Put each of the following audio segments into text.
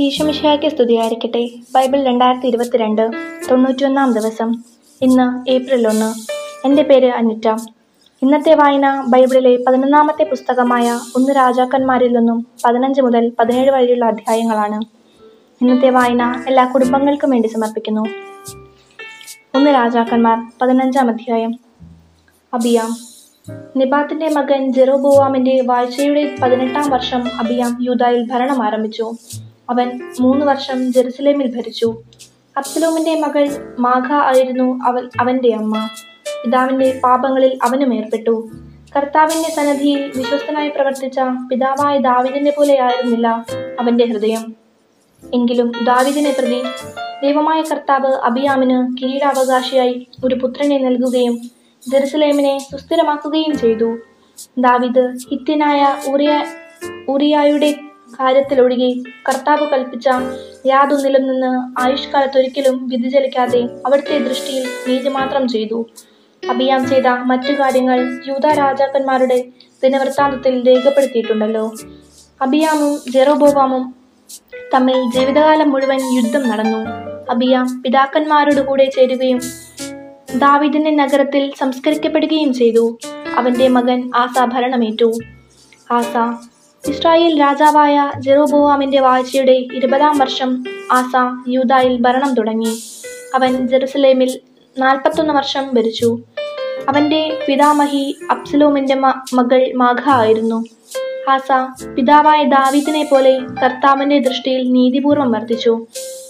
ഈശോമിശിഹായ്ക്ക് സ്തുതിയായിരിക്കട്ടെ. ബൈബിൾ രണ്ടായിരത്തി ഇരുപത്തിരണ്ട് തൊണ്ണൂറ്റിയൊന്നാം ദിവസം. ഇന്ന് ഏപ്രിൽ ഒന്ന്. എന്റെ പേര് അനിറ്റ. ഇന്നത്തെ വായന ബൈബിളിലെ പതിനൊന്നാമത്തെ പുസ്തകമായ ഒന്ന് രാജാക്കന്മാരിൽ നിന്നും പതിനഞ്ച് മുതൽ പതിനേഴ് വരെയുള്ള അധ്യായങ്ങളാണ്. ഇന്നത്തെ വായന എല്ലാ കുടുംബങ്ങൾക്കും വേണ്ടി സമർപ്പിക്കുന്നു. ഒന്ന് രാജാക്കന്മാർ പതിനഞ്ചാം അധ്യായം. അബിയാം. നിബാത്തിന്റെ മകൻ ജെറോബോവാമിന്റെ വാഴ്ചയുടെ പതിനെട്ടാം വർഷം അബിയാം യൂതായിൽ ഭരണം ആരംഭിച്ചു. അവൻ മൂന്ന് വർഷം ജെറുസലേമിൽ ഭരിച്ചു. അബ്സലോമിന്റെ മകൾ മാഘ ആയിരുന്നു അവൻ അവന്റെ അമ്മ. പിതാവിന്റെ പാപങ്ങളിൽ അവനും ഏർപ്പെട്ടു. കർത്താവിന്റെ സന്നദ്ധിയിൽ വിശ്വസ്തനായി പ്രവർത്തിച്ച പിതാവായ ദാവിദിനെ പോലെയായിരുന്നില്ല അവന്റെ ഹൃദയം. എങ്കിലും ദാവിദിനെ പ്രതി ദൈവമായ കർത്താവ് അബിയാമിന് കിരീടാവകാശിയായി ഒരു പുത്രനെ നൽകുകയും ജെറുസലേമിനെ സുസ്ഥിരമാക്കുകയും ചെയ്തു. ദാവിദ് ഹിത്യനായ ഉറിയ ഊറിയായുടെ കാര്യത്തിലൊഴികെ കർത്താവ് കൽപ്പിച്ച യാതൊന്നിലും നിന്ന് ആയുഷ്കാലത്തൊരിക്കലും വ്യതിചലിക്കാതെ അവിടുത്തെ ദൃഷ്ടിയിൽ നീതി മാത്രം ചെയ്തു. അഭിയാം ചെയ്ത മറ്റു കാര്യങ്ങൾ യൂത രാജാക്കന്മാരുടെ ദിനവൃത്താന്തത്തിൽ രേഖപ്പെടുത്തിയിട്ടുണ്ടല്ലോ. അബിയാമും ജെറോബോവാമും തമ്മിൽ ജീവിതകാലം മുഴുവൻ യുദ്ധം നടന്നു. അബിയാം പിതാക്കന്മാരോട് കൂടെ ചേരുകയും ദാവിദിന്റെ നഗരത്തിൽ സംസ്കരിക്കപ്പെടുകയും ചെയ്തു. അവന്റെ മകൻ ആസ ഭരണമേറ്റു. ആസ ഇസ്രായേൽ രാജാവായ ജെറോബോവാമിന്റെ വാഴ്ചയുടെ ഇരുപതാം വർഷം ആസ യൂതായിൽ ഭരണം തുടങ്ങി. അവൻ ജെറുസലേമിൽ നാൽപ്പത്തൊന്ന് വർഷം ഭരിച്ചു. അവന്റെ പിതാമഹി അബ്സലോമിന്റെ മകൾ മാഘ ആയിരുന്നു. ആസ പിതാവായ ദാവീദിനെ പോലെ കർത്താവിന്റെ ദൃഷ്ടിയിൽ നീതിപൂർവം വർദ്ധിച്ചു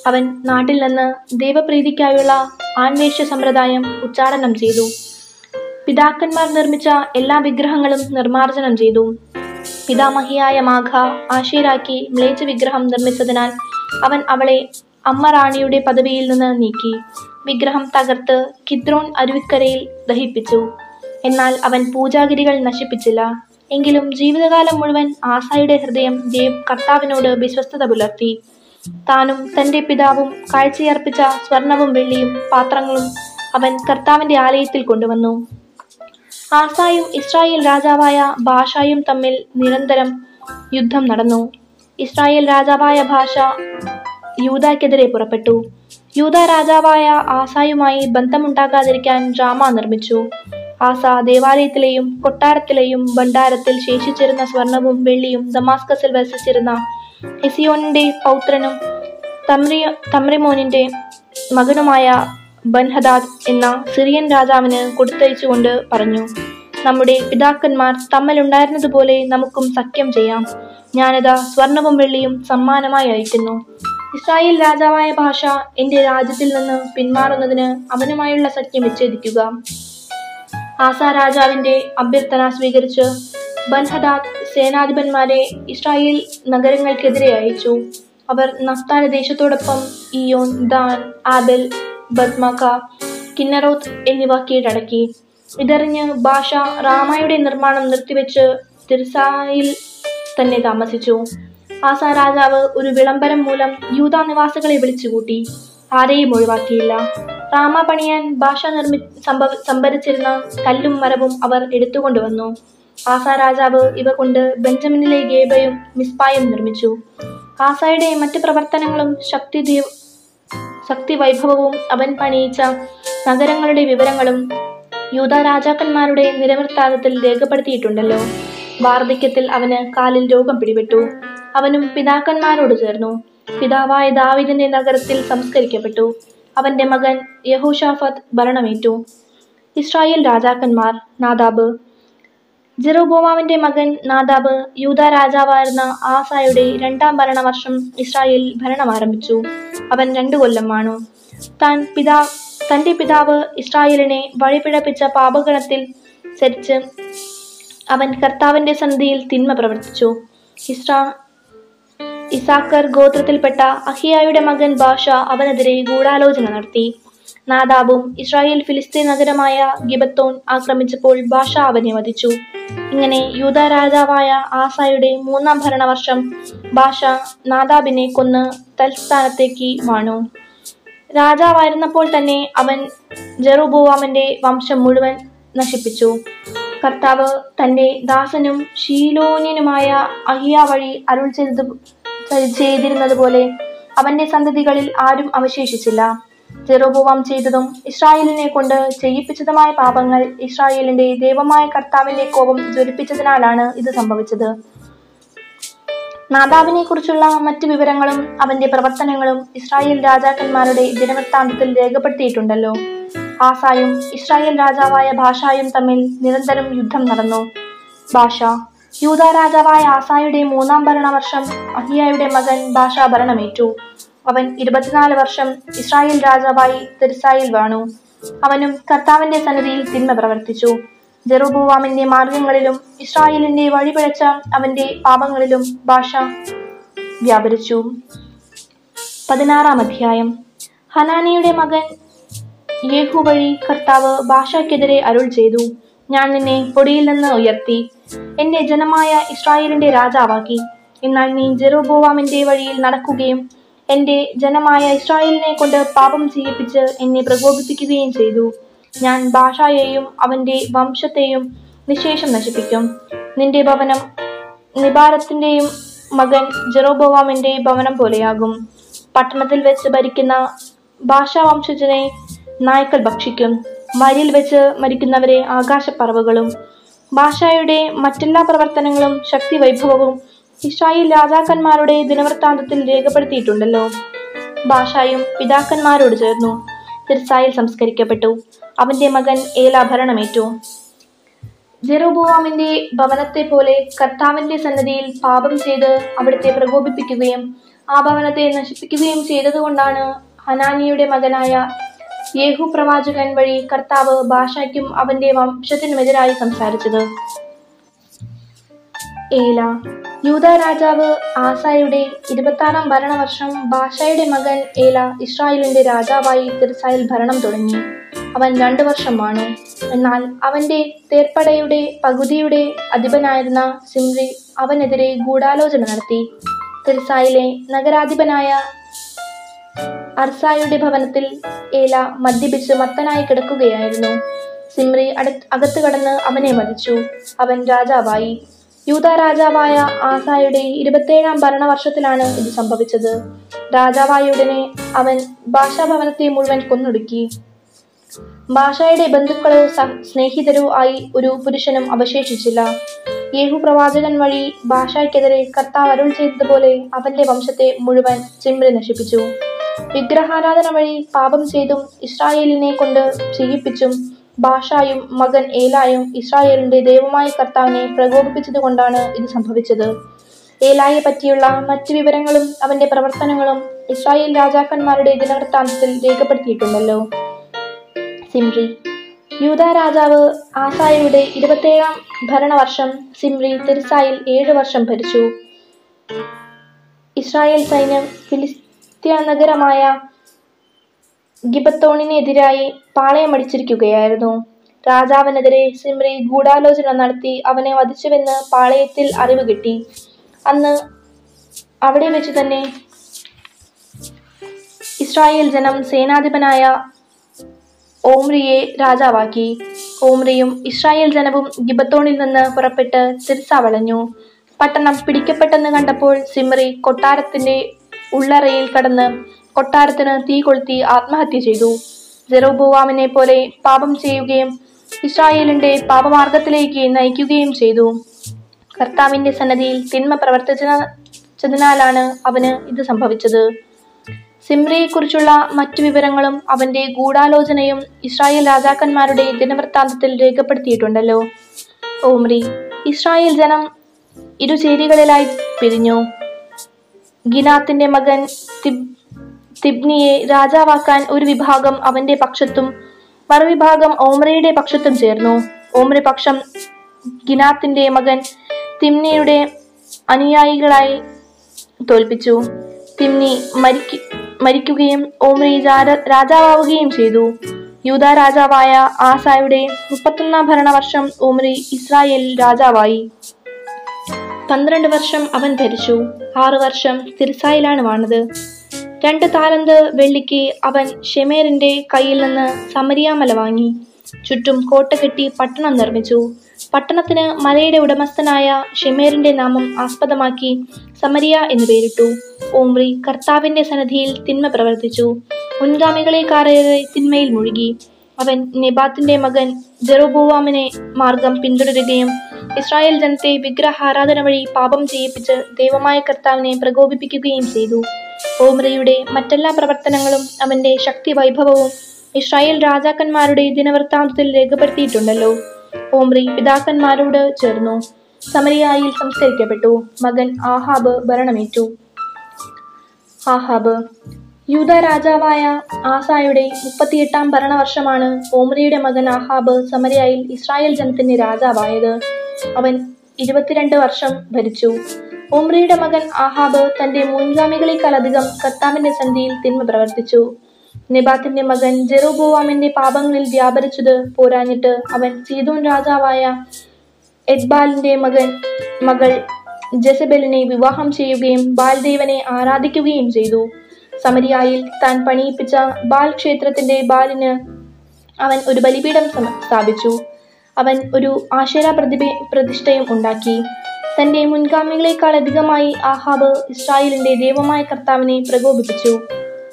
അവൻ നാട്ടിൽ നിന്ന് ദൈവപ്രീതിക്കായുള്ള ആൺവേഷ സമ്പ്രദായം ഉച്ചാടനം ചെയ്തു. പിതാക്കന്മാർ നിർമ്മിച്ച എല്ലാ വിഗ്രഹങ്ങളും നിർമ്മാർജനം ചെയ്തു. പിതാമഹിയായ മാഘ ആശീരാക്കി മ്ലേച്ഛ വിഗ്രഹം നിർമ്മിച്ചതിനാൽ അവൻ അവളെ അമ്മ റാണിയുടെ പദവിയിൽ നിന്ന് നീക്കി. വിഗ്രഹം തകർത്ത് കിദ്രോൺ അരുവിക്കരയിൽ ദഹിപ്പിച്ചു. എന്നാൽ അവൻ പൂജാഗിരികൾ നശിപ്പിച്ചില്ല. എങ്കിലും ജീവിതകാലം മുഴുവൻ ആസായുടെ ഹൃദയം ദേവ് കർത്താവിനോട് വിശ്വസ്തത പുലർത്തി. താനും തന്റെ പിതാവും കാഴ്ചയർപ്പിച്ച സ്വർണവും വെള്ളിയും പാത്രങ്ങളും അവൻ കർത്താവിന്റെ ആലയത്തിൽ കൊണ്ടുവന്നു. ആസായും ഇസ്രായേൽ രാജാവായ ഭാഷായും തമ്മിൽ നിരന്തരം യുദ്ധം നടന്നു. ഇസ്രായേൽ രാജാവായ ഭാഷ യൂതയ്ക്കെതിരെ പുറപ്പെട്ടു. യൂത രാജാവായ ആസായുമായി ബന്ധമുണ്ടാകാതിരിക്കാൻ ഡ്രാമ നിർമ്മിച്ചു. ആസ ദേവാലയത്തിലെയും കൊട്ടാരത്തിലെയും ഭണ്ഡാരത്തിൽ ശേഷിച്ചിരുന്ന സ്വർണവും വെള്ളിയും ദമാസ്കസിൽ വസിച്ചിരുന്ന ഹെസിയോണിന്റെ പൗത്രനും തമ്രി തമ്രിമോനിന്റെ മകനുമായ ബൻഹദാദ് എന്ന സിറിയൻ രാജാവിന് കൊടുത്തയച്ചുകൊണ്ട് പറഞ്ഞു നമ്മുടെ പിതാക്കന്മാർ തമ്മിലുണ്ടായിരുന്നതുപോലെ നമുക്കും സഖ്യം ചെയ്യാം. ഞാനിതാ സ്വർണവും വെള്ളിയും സമ്മാനമായി അയക്കുന്നു. ഇസ്രായേൽ രാജാവായ ഭാഷ എന്റെ രാജ്യത്തിൽ നിന്ന് പിന്മാറുന്നതിന് അവനുമായുള്ള സഖ്യം വിച്ഛേദിക്കുക. ആസ രാജാവിന്റെ അഭ്യർത്ഥന സ്വീകരിച്ച് ബൻഹദാദ് സേനാധിപന്മാരെ ഇസ്രായേൽ നഗരങ്ങൾക്കെതിരെ അയച്ചു. അവർ Naphtali ദേശത്തോടൊപ്പം Ijon Dan Abel Beth Maacah Kinneroth എന്നിവ കീഴടക്കി. ഇതറിഞ്ഞ് ഭാഷ റാമായുടെ നിർമ്മാണം നിർത്തിവെച്ച് തിരുസായിൽ തന്നെ താമസിച്ചു. ആസാ രാജാവ് ഒരു വിളംബരം മൂലം യൂത നിവാസികളെ വിളിച്ചുകൂട്ടി. ആരെയും ഒഴിവാക്കിയില്ല. റാമ പണിയാൻ ഭാഷ നിർമ്മി സംഭവ സംഭരിച്ചിരുന്ന കല്ലും മരവും അവർ എടുത്തുകൊണ്ടുവന്നു. ആസാ രാജാവ് ഇവ കൊണ്ട് ബെഞ്ചമിനിലെ ഗേബയും മിസ്പായും നിർമ്മിച്ചു. ആസായുടെ മറ്റു പ്രവർത്തനങ്ങളും ശക്തി ശക്തി വൈഭവവും അവൻ പണിയിച്ച നഗരങ്ങളുടെ വിവരങ്ങളും യൂത രാജാക്കന്മാരുടെ നിരവൃത്താന്തത്തിൽ രേഖപ്പെടുത്തിയിട്ടുണ്ടല്ലോ. വാർദ്ധക്യത്തിൽ അവന് കാലിൽ രോഗം പിടിപെട്ടു. അവനും പിതാക്കന്മാരോട് ചേർന്നു. പിതാവായ ദാവിദിന്റെ നഗരത്തിൽ സംസ്കരിക്കപ്പെട്ടു. അവന്റെ മകൻ യഹൂഷാഫത്ത് ഭരണമേറ്റു. ഇസ്രായേൽ രാജാക്കന്മാർ നാദാബ് ജെറോബോമാവിന്റെ മകൻ നാദാബ് യൂത രാജാവായിരുന്ന ആസായുടെ രണ്ടാം ഭരണവർഷം ഇസ്രായേൽ ഭരണം ആരംഭിച്ചു അവൻ രണ്ടു കൊല്ലം വാണു താൻ പിതാ തന്റെ പിതാവ് ഇസ്രായേലിനെ വഴിപിഴപ്പിച്ച പാപഗണത്തിൽ സരിച്ച് അവൻ കർത്താവിന്റെ സന്ധിയിൽ തിന്മ പ്രവർത്തിച്ചു. ഇസ്രാ ഇസാക്കർ ഗോത്രത്തിൽപ്പെട്ട അഹിയായുടെ മകൻ ബാഷ അവനെതിരെ ഗൂഢാലോചന നടത്തി. നാദാബും ഇസ്രായേൽ ഫിലിസ്തീൻ നഗരമായ ഗിബത്തോൺ ആക്രമിച്ചപ്പോൾ ഭാഷ അവനെ വധിച്ചു. ഇങ്ങനെ യൂത രാജാവായ ആസായുടെ മൂന്നാം ഭരണവർഷം ഭാഷ നാദാബിനെ കൊന്ന് തൽസ്ഥാനത്തേക്ക് വാണു. രാജാവായിരുന്നപ്പോൾ തന്നെ അവൻ ജെറുബോവാമിന്റെ വംശം മുഴുവൻ നശിപ്പിച്ചു. കർത്താവ് തന്റെ ദാസനും ശീലോന്യനുമായ അഹിയ വഴി അരുൾ ചെയ്തത് ചെയ്തിരുന്നതുപോലെ അവന്റെ സന്തതികളിൽ ആരും അവശേഷിച്ചില്ല. ജെറോബോവാം ചെയ്തതും ഇസ്രായേലിനെ കൊണ്ട് ചെയ്യിപ്പിച്ചതുമായ പാപങ്ങൾ ഇസ്രായേലിന്റെ ദൈവമായ കർത്താവിന്റെ കോപം ജ്വലിപ്പിച്ചതിനാലാണ് ഇത് സംഭവിച്ചത്. നാദാവിനെ കുറിച്ചുള്ള മറ്റു വിവരങ്ങളും അവന്റെ പ്രവർത്തനങ്ങളും ഇസ്രായേൽ രാജാക്കന്മാരുടെ ദിനവൃത്താന്തത്തിൽ രേഖപ്പെടുത്തിയിട്ടുണ്ടല്ലോ. ആസായും ഇസ്രായേൽ രാജാവായ ഭാഷായും തമ്മിൽ നിരന്തരം യുദ്ധം നടന്നു. ഭാഷ യൂത രാജാവായ ആസായുടെ മൂന്നാം ഭരണവർഷം അഹിയായുടെ മകൻ ഭാഷ ഭരണമേറ്റു. അവൻ ഇരുപത്തിനാല് വർഷം ഇസ്രായേൽ രാജാവായി തെരുസായിൽ വാണു. അവനും കർത്താവിന്റെ സന്നിധിയിൽ തിന്മ പ്രവർത്തിച്ചു. ജെറുബുവാമിന്റെ മാർഗങ്ങളിലും ഇസ്രായേലിന്റെ വഴിപിഴച്ച അവന്റെ പാപങ്ങളിലും ഭാഷ വ്യാപരിച്ചു. പതിനാറാം അധ്യായം. ഹനാനിയുടെ മകൻ യേഹു വഴി കർത്താവ് ഭാഷയ്ക്കെതിരെ അരുൾ ചെയ്തു. ഞാൻ നിന്നെ പൊടിയിൽ നിന്ന് ഉയർത്തി എന്റെ ജനമായ ഇസ്രായേലിന്റെ രാജാവാക്കി. എന്നാൽ നീ ജെറോബോവാമിന്റെ വഴിയിൽ നടക്കുകയും എന്റെ ജനമായ ഇസ്രായേലിനെ കൊണ്ട് പാപം ചെയ്യിപ്പിച്ച് എന്നെ പ്രകോപിപ്പിക്കുകയും ചെയ്തു. ഞാൻ ഭാഷയെയും അവന്റെ വംശത്തെയും നിശേഷം നശിപ്പിക്കും. നിന്റെ ഭവനം നിബാരത്തിന്റെയും മകൻ ജെറോബോവാമിന്റെ ഭവനം പോലെയാകും. പട്ടണത്തിൽ വെച്ച് ഭരിക്കുന്ന ഭാഷാവംശജനെ നായ്ക്കൾ ഭക്ഷിക്കും. വരിയിൽ വെച്ച് മരിക്കുന്നവരെ ആകാശപ്പറവുകളും. ഭാഷയുടെ മറ്റെല്ലാ പ്രവർത്തനങ്ങളും ശക്തി വൈഭവവും ഇസ്രായേൽ രാജാക്കന്മാരുടെ ദിനവൃത്താന്തത്തിൽ രേഖപ്പെടുത്തിയിട്ടുണ്ടല്ലോ. ഭാഷായും പിതാക്കന്മാരോട് ചേർന്നു. തിർസായിൽ സംസ്കരിക്കപ്പെട്ടു. അവന്റെ മകൻ ഏല ഭരണമേറ്റു. ജെറോബോവാമിന്റെ ഭവനത്തെ പോലെ കർത്താവിന്റെ സന്നദ്ധിയിൽ പാപം ചെയ്ത് അവിടുത്തെ പ്രകോപിപ്പിക്കുകയും ആ ഭവനത്തെ നശിപ്പിക്കുകയും ചെയ്തതുകൊണ്ടാണ് ഹനാനിയുടെ മകനായ യേഹു പ്രവാചകൻ വഴി കർത്താവ് ഭാഷയ്ക്കും അവന്റെ വംശത്തിനുമെതിരായി സംസാരിച്ചത്. ഏല യൂത രാജാവ് ആസായുടെ ഇരുപത്താറാം ഭരണവർഷം ഭാഷയുടെ മകൻ ഏല ഇസ്രായേലിന്റെ രാജാവായി തിർസായിൽ ഭരണം തുടങ്ങി. അവൻ രണ്ടു വർഷം വാണു എന്നാൽ അവന്റെ തേർപ്പടയുടെ പകുതിയുടെ അധിപനായിരുന്ന സിംറി അവനെതിരെ ഗൂഢാലോചന നടത്തി. തിർസായിലെ നഗരാധിപനായ അർസായുടെ ഭവനത്തിൽ ഏല മദ്യപിച്ച് മത്തനായി കിടക്കുകയായിരുന്നു. സിംറി അകത്ത് കടന്ന് അവനെ വധിച്ചു. അവൻ രാജാവായി. യൂത രാജാവായ ആസായുടെ ഇരുപത്തേഴാം ഭരണവർഷത്തിലാണ് ഇത് സംഭവിച്ചത്. രാജാവായുടനെ അവൻ ഭാഷാഭവനത്തെ മുഴുവൻ കൊന്നൊടുക്കി. ഭാഷയുടെ ബന്ധുക്കളോ സ്നേഹിതരോ ആയി ഒരു പുരുഷനും അവശേഷിച്ചില്ല. യേഹു പ്രവാചകൻ വഴി ഭാഷയ്ക്കെതിരെ കർത്താവ് അരുൾ ചെയ്തതുപോലെ അവന്റെ വംശത്തെ മുഴുവൻ ചിമ്രി നശിപ്പിച്ചു. വിഗ്രഹാരാധന വഴി പാപം ചെയ്തും ഇസ്രായേലിനെ കൊണ്ട് ചെയ്യിപ്പിച്ചും ഭാഷായും മകൻ ഏലായും ഇസ്രായേലിന്റെ ദൈവമായ കർത്താവിനെ പ്രകോപിപ്പിച്ചതുകൊണ്ടാണ് ഇത് സംഭവിച്ചത്. ഏലായെ പറ്റിയുള്ള മറ്റു വിവരങ്ങളും അവന്റെ പ്രവർത്തനങ്ങളും ഇസ്രായേൽ രാജാക്കന്മാരുടെ ദിനവൃത്താന്തത്തിൽ രേഖപ്പെടുത്തിയിട്ടുണ്ടല്ലോ. സിംറി യൂത രാജാവ് ആസായയുടെ ഇരുപത്തേഴാം ഭരണവർഷം സിംറി തിർസായിൽ ഏഴു വർഷം ഭരിച്ചു. ഇസ്രായേൽ സൈന്യം ഫിലിസ്ത്യ നഗരമായ ഗിബത്തോണിനെതിരായി പാളയമടിച്ചിരിക്കുകയായിരുന്നു. രാജാവിനെതിരെ സിമ്രി ഗൂഢാലോചന നടത്തി അവനെ വധിച്ചുവെന്ന് പാളയത്തിൽ അറിവ് കിട്ടി. അന്ന് അവിടെ വെച്ച് തന്നെ ഇസ്രായേൽ ജനം സേനാധിപനായ ഓമ്രിയെ രാജാവാക്കി. ഓമ്രിയും ഇസ്രായേൽ ജനവും ഗിബത്തോണിൽ നിന്ന് പുറപ്പെട്ട് തിരിച്ച വളഞ്ഞു. പട്ടണം പിടിക്കപ്പെട്ടെന്ന് കണ്ടപ്പോൾ സിമ്രി കൊട്ടാരത്തിന്റെ ഉള്ളറയിൽ കടന്ന് കൊട്ടാരത്തിന് തീ കൊളുത്തി ആത്മഹത്യ ചെയ്തു. ജെറോബോവാമിനെ പോലെ പാപം ചെയ്യുകയും ഇസ്രായേലിന്റെ പാപമാർഗത്തിലേക്ക് നയിക്കുകയും ചെയ്തു. കർത്താവിന്റെ സന്നദ്ധിയിൽ തിന്മ പ്രവർത്തിച്ചതിനാലാണ് അവന് ഇത് സംഭവിച്ചത്. സിമ്രയെക്കുറിച്ചുള്ള മറ്റു വിവരങ്ങളും അവന്റെ ഗൂഢാലോചനയും ഇസ്രായേൽ രാജാക്കന്മാരുടെ ദിനവൃത്താന്തത്തിൽ രേഖപ്പെടുത്തിയിട്ടുണ്ടല്ലോ. ഓമ്രി ഇസ്രായേൽ ജനം ഇരുചേരികളിലായി പിരിഞ്ഞു. ഗിനാത്തിന്റെ മകൻ തിബ് തിബ്നിയെ രാജാവാക്കാൻ ഒരു വിഭാഗം അവന്റെ പക്ഷത്തും മറുവിഭാഗം ഓമ്രയുടെ പക്ഷത്തും ചേർന്നു. ഓമ്ര പക്ഷം ഗിനാത്തിന്റെ മകൻ തിമ്നിയുടെ അനുയായികളായി തോൽപ്പിച്ചു. തിമ്നി മരിക്ക മരിക്കുകയും ഓമ്രി രാജാവാവുകയും ചെയ്തു. യൂത രാജാവായ ആസായുടെ മുപ്പത്തൊന്നാം ഭരണവർഷം ഓമ്രി ഇസ്രായേലിൽ രാജാവായി. പന്ത്രണ്ട് വർഷം അവൻ ഭരിച്ചു. ആറു വർഷം തിരുസായിലാണ് വാണത്. രണ്ട് താലന്ത് വെള്ളിക്ക് അവൻ ഷെമേറിന്റെ കയ്യിൽ നിന്ന് സമരിയാമല വാങ്ങി. ചുറ്റും കോട്ട കെട്ടി പട്ടണം നിർമ്മിച്ചു. പട്ടണത്തിന് മലയുടെ ഉടമസ്ഥനായ ഷെമേറിന്റെ നാമം ആസ്പദമാക്കി സമരിയ എന്ന് പേരിട്ടു. ഓംറി കർത്താവിന്റെ സന്നദ്ധിയിൽ തിന്മ പ്രവർത്തിച്ചു. മുൻഗാമികളെ കാറേറെ തിന്മയിൽ മുഴുകി. അവൻ നെബാത്തിന്റെ മകൻ ജെറോബോവാമിനെ മാർഗം പിന്തുടരുകയും ഇസ്രായേൽ ജനത്തെ വിഗ്രഹാരാധന വഴി പാപം ചെയ്യിപ്പിച്ച് ദൈവമായ കർത്താവിനെ പ്രകോപിപ്പിക്കുകയും ചെയ്തു. ഓമ്രയുടെ മറ്റെല്ലാ പ്രവർത്തനങ്ങളും അവന്റെ ശക്തി വൈഭവവും ഇസ്രായേൽ രാജാക്കന്മാരുടെ ദിനവൃത്താന്തത്തിൽ രേഖപ്പെടുത്തിയിട്ടുണ്ടല്ലോ. ഓമ്രി പിതാക്കന്മാരോട് ചേർന്നു. സമരിയായിൽ സംസ്കരിക്കപ്പെട്ടു. മകൻ ആഹാബ് ഭരണമേറ്റു. ആഹാബ് യൂത രാജാവായ ആസായുടെ മുപ്പത്തിയെട്ടാം ഭരണവർഷമാണ് ഓമ്രിയുടെ മകൻ ആഹാബ് സമരയായി ഇസ്രായേൽ ജനത്തിന്റെ രാജാവായത്. അവൻ ഇരുപത്തിരണ്ട് വർഷം ഭരിച്ചു. ഓമ്രിയുടെ മകൻ ആഹാബ് തന്റെ മുൻഗാമികളെക്കാളധികം കർത്താവിന്റെ സന്ധിയിൽ തിന്മ പ്രവർത്തിച്ചു. നെബാത്തിന്റെ മകൻ ജെറോബോവാമിന്റെ പാപങ്ങളിൽ വ്യാപരിച്ചത് പോരാഞ്ഞിട്ട് അവൻ സീതോൻ രാജാവായ എഡ്ബാലിന്റെ മകൻ മകൾ ജസബലിനെ വിവാഹം ചെയ്യുകയും ബാൽദേവനെ ആരാധിക്കുകയും ചെയ്തു. സമരിയായിൽ താൻ പണിയിപ്പിച്ച ബാൽ ക്ഷേത്രത്തിന്റെ ബാലിന് അവൻ ഒരു ബലിപീഠം സ്ഥാപിച്ചു. അവൻ ഒരു ആശേര പ്രതിഭ പ്രതിഷ്ഠയും ഉണ്ടാക്കി. തന്റെ മുൻഗാമികളെക്കാൾ അധികമായി ആഹാബ് ഇസ്രായേലിന്റെ ദൈവമായ കർത്താവിനെ പ്രകോപിപ്പിച്ചു.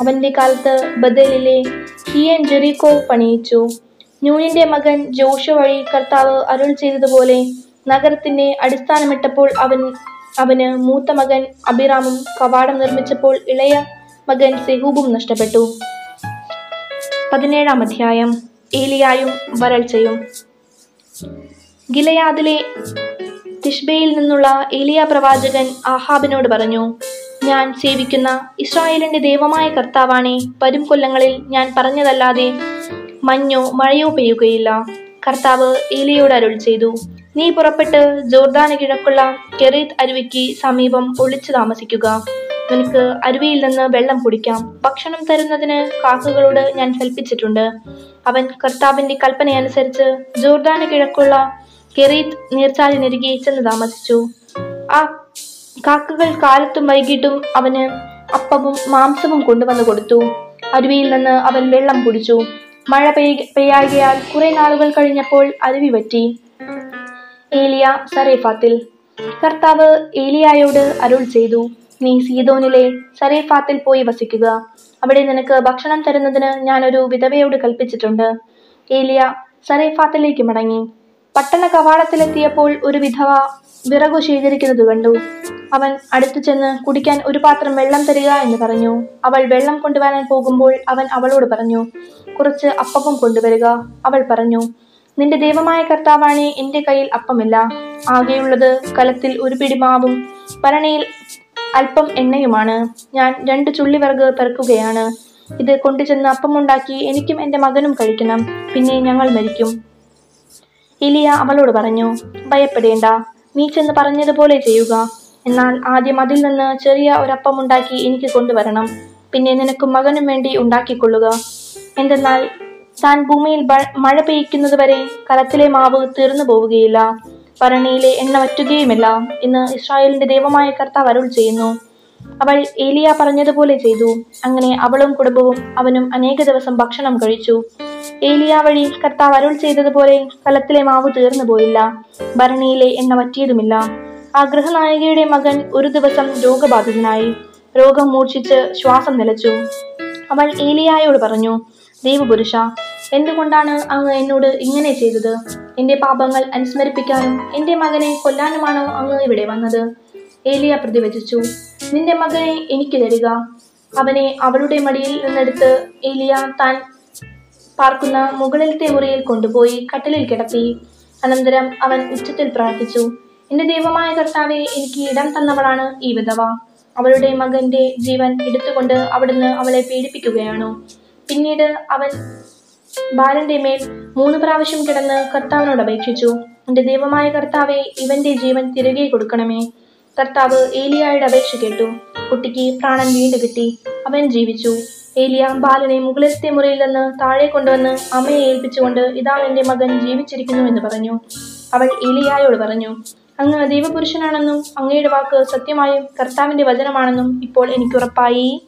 അവന്റെ കാലത്ത് ബദലിലെ ഹിയൻ ജെറിക്കോ പണിയിച്ചു. ന്യൂനിന്റെ മകൻ ജോഷ വഴി കർത്താവ് അരുൾ ചെയ്തതുപോലെ നഗരത്തിന്റെ അടിസ്ഥാനമിട്ടപ്പോൾ അവൻ അവന് മൂത്ത മകൻ അഭിറാമും കവാടം നിർമ്മിച്ചപ്പോൾ ഇളയ മകൻ സെഹൂബും നഷ്ടപ്പെട്ടു. പതിനേഴാം അധ്യായം. ഏലിയായും വരൾച്ചയും. ഗിലയാദിലെ തിഷ്ബയിൽ നിന്നുള്ള ഏലിയ പ്രവാചകൻ ആഹാബിനോട് പറഞ്ഞു ഞാൻ സേവിക്കുന്ന ഇസ്രായേലിന്റെ ദൈവമായ കർത്താവാണേ വരും കൊല്ലങ്ങളിൽ ഞാൻ പറഞ്ഞതല്ലാതെ മഞ്ഞോ മഴയോ പെയ്യുകയില്ല. കർത്താവ് ഏലിയോട് അരുൾ ചെയ്തു നീ പുറപ്പെട്ട് ജോർദാന് കിഴക്കുള്ള കെറീത്ത് അരുവിക്ക് സമീപം ഒളിച്ചു താമസിക്കുക. നിനക്ക് അരുവിയിൽ നിന്ന് വെള്ളം കുടിക്കാം. ഭക്ഷണം തരുന്നതിന് കാക്കകളോട് ഞാൻ കൽപ്പിച്ചിട്ടുണ്ട്. അവൻ കർത്താവിന്റെ കൽപ്പനയനുസരിച്ച് ജോർദാന് കിഴക്കുള്ള കെറീത്ത് നീർച്ചാലിനരികെ ചെന്ന് താമസിച്ചു. ആ കാക്കകൾ കാലത്തും വൈകിട്ടും അവന് അപ്പവും മാംസവും കൊണ്ടുവന്നു കൊടുത്തു. അരുവിയിൽ നിന്ന് അവൻ വെള്ളം കുടിച്ചു. മഴ പെയ്യ പെയ്യാകിയാൽ കുറെ നാളുകൾ കഴിഞ്ഞപ്പോൾ അരുവി പറ്റി. ഏലിയ സറേഫാത്തിൽ കർത്താവ് ഏലിയായോട് അരുൾ ചെയ്തു. നീ സീതോനിലെ സരേഫാത്തിൽ പോയി വസിക്കുക. അവിടെ നിനക്ക് ഭക്ഷണം തരുന്നതിന് ഞാൻ ഒരു വിധവയോട് കൽപ്പിച്ചിട്ടുണ്ട്. ഏലിയ സരേഫാത്തിലേക്ക് മടങ്ങി. പട്ടണ കവാടത്തിലെത്തിയപ്പോൾ ഒരു വിധവ വിറകു ശേഖരിക്കുന്നത് കണ്ടു. അവൻ അടുത്തു ചെന്ന് കുടിക്കാൻ ഒരു പാത്രം വെള്ളം തരിക എന്ന് പറഞ്ഞു. അവൾ വെള്ളം കൊണ്ടുവരാൻ പോകുമ്പോൾ അവൻ അവളോട് പറഞ്ഞു കുറച്ച് അപ്പവും കൊണ്ടുവരിക. അവൾ പറഞ്ഞു നിന്റെ ദൈവമായ കർത്താവാണേ എന്റെ കയ്യിൽ അപ്പമില്ല. ആകെയുള്ളത് കലത്തിൽ ഒരു പിടി മാവും. ഭരണിയിൽ അല്പം എണ്ണയുമാണ്. ഞാൻ രണ്ട് ചുള്ളി വിറക് പെറുക്കുകയാണ്. ഇത് കൊണ്ടുചെന്ന് അപ്പമുണ്ടാക്കി എനിക്കും എന്റെ മകനും കഴിക്കണം. പിന്നെ ഞങ്ങൾ മരിക്കും. ഇലിയ അവളോട് പറഞ്ഞു ഭയപ്പെടേണ്ട. നീ ചെന്ന് പറഞ്ഞതുപോലെ ചെയ്യുക. എന്നാൽ ആദ്യം അതിൽ നിന്ന് ചെറിയ ഒരപ്പം ഉണ്ടാക്കി എനിക്ക് കൊണ്ടുവരണം. പിന്നെ നിനക്കും മകനും വേണ്ടി ഉണ്ടാക്കിക്കൊള്ളുക. എന്തെന്നാൽ താൻ ഭൂമിയിൽ മഴ പെയ്യ്ക്കുന്നതുവരെ കലത്തിലെ മാവ് തീർന്നു പോവുകയില്ല ഭരണിയിലെ എണ്ണ വറ്റുകയുമില്ല. എന്ന് ഇസ്രായേലിന്റെ ദൈവമായ കർത്താവ് അരുൾ ചെയ്യുന്നു. അവൾ ഏലിയ പറഞ്ഞതുപോലെ ചെയ്തു. അങ്ങനെ അവളും കുടുംബവും അവനും അനേക ദിവസം ഭക്ഷണം കഴിച്ചു. ഏലിയ വഴി കർത്താവ് അരുൾ ചെയ്തതുപോലെ കലത്തിലെ മാവ് തീർന്നു പോയില്ല. ഭരണിയിലെ എണ്ണ വറ്റിയതുമില്ല. ആ ഗൃഹനായികയുടെ മകൻ ഒരു ദിവസം രോഗബാധിതനായി. രോഗം മൂർച്ഛിച്ച് ശ്വാസം നിലച്ചു. അവൾ ഏലിയായോട് പറഞ്ഞു ദൈവപുരുഷ എന്തുകൊണ്ടാണ് അങ്ങ് എന്നോട് ഇങ്ങനെ ചെയ്തത്? എന്റെ പാപങ്ങൾ അനുസ്മരിപ്പിക്കാനും എന്റെ മകനെ കൊല്ലാനുമാണ് അങ്ങ് ഇവിടെ വന്നത്? ഏലിയ പ്രതിവചിച്ചു. നിന്റെ മകനെ എനിക്ക് തരിക. അവനെ അവളുടെ മടിയിൽ നിന്നെടുത്ത് ഏലിയ താൻ പാർക്കുന്ന മുകളിലത്തെ മുറിയിൽ കൊണ്ടുപോയി കട്ടിലിൽ കിടത്തി. അനന്തരം അവൻ ഉച്ചത്തിൽ പ്രാർത്ഥിച്ചു. എന്റെ ദൈവമായ കർത്താവെ എനിക്ക് ഇടം തന്നവളാണ് ഈ വിധവ. അവളുടെ മകന്റെ ജീവൻ എടുത്തുകൊണ്ട് അവിടുന്ന് അവളെ പീഡിപ്പിക്കുകയാണോ. പിന്നീട് അവൻ ബാലന്റെ മേൽ മൂന്ന് പ്രാവശ്യം കിടന്ന് കർത്താവിനോട് അപേക്ഷിച്ചു. എന്റെ ദൈവമായ കർത്താവെ ഇവന്റെ ജീവൻ തിരികെ കൊടുക്കണമേ. കർത്താവ് ഏലിയായുടെ അപേക്ഷ കേട്ടു. കുട്ടിക്ക് പ്രാണൻ വീണ്ടു കിട്ടി. അവൻ ജീവിച്ചു. ഏലിയ ബാലനെ മുകളിലത്തെ മുറിയിൽ നിന്ന് താഴെ കൊണ്ടുവന്ന് അമ്മയെ ഏൽപ്പിച്ചുകൊണ്ട് ഇതാ എന്റെ മകൻ ജീവിച്ചിരിക്കുന്നു എന്ന് പറഞ്ഞു. അവൾ ഏലിയായോട് പറഞ്ഞു അങ്ങ് ദൈവപുരുഷനാണെന്നും അങ്ങയുടെ വാക്ക് സത്യമായും കർത്താവിന്റെ വചനമാണെന്നും ഇപ്പോൾ എനിക്ക് ഉറപ്പായി.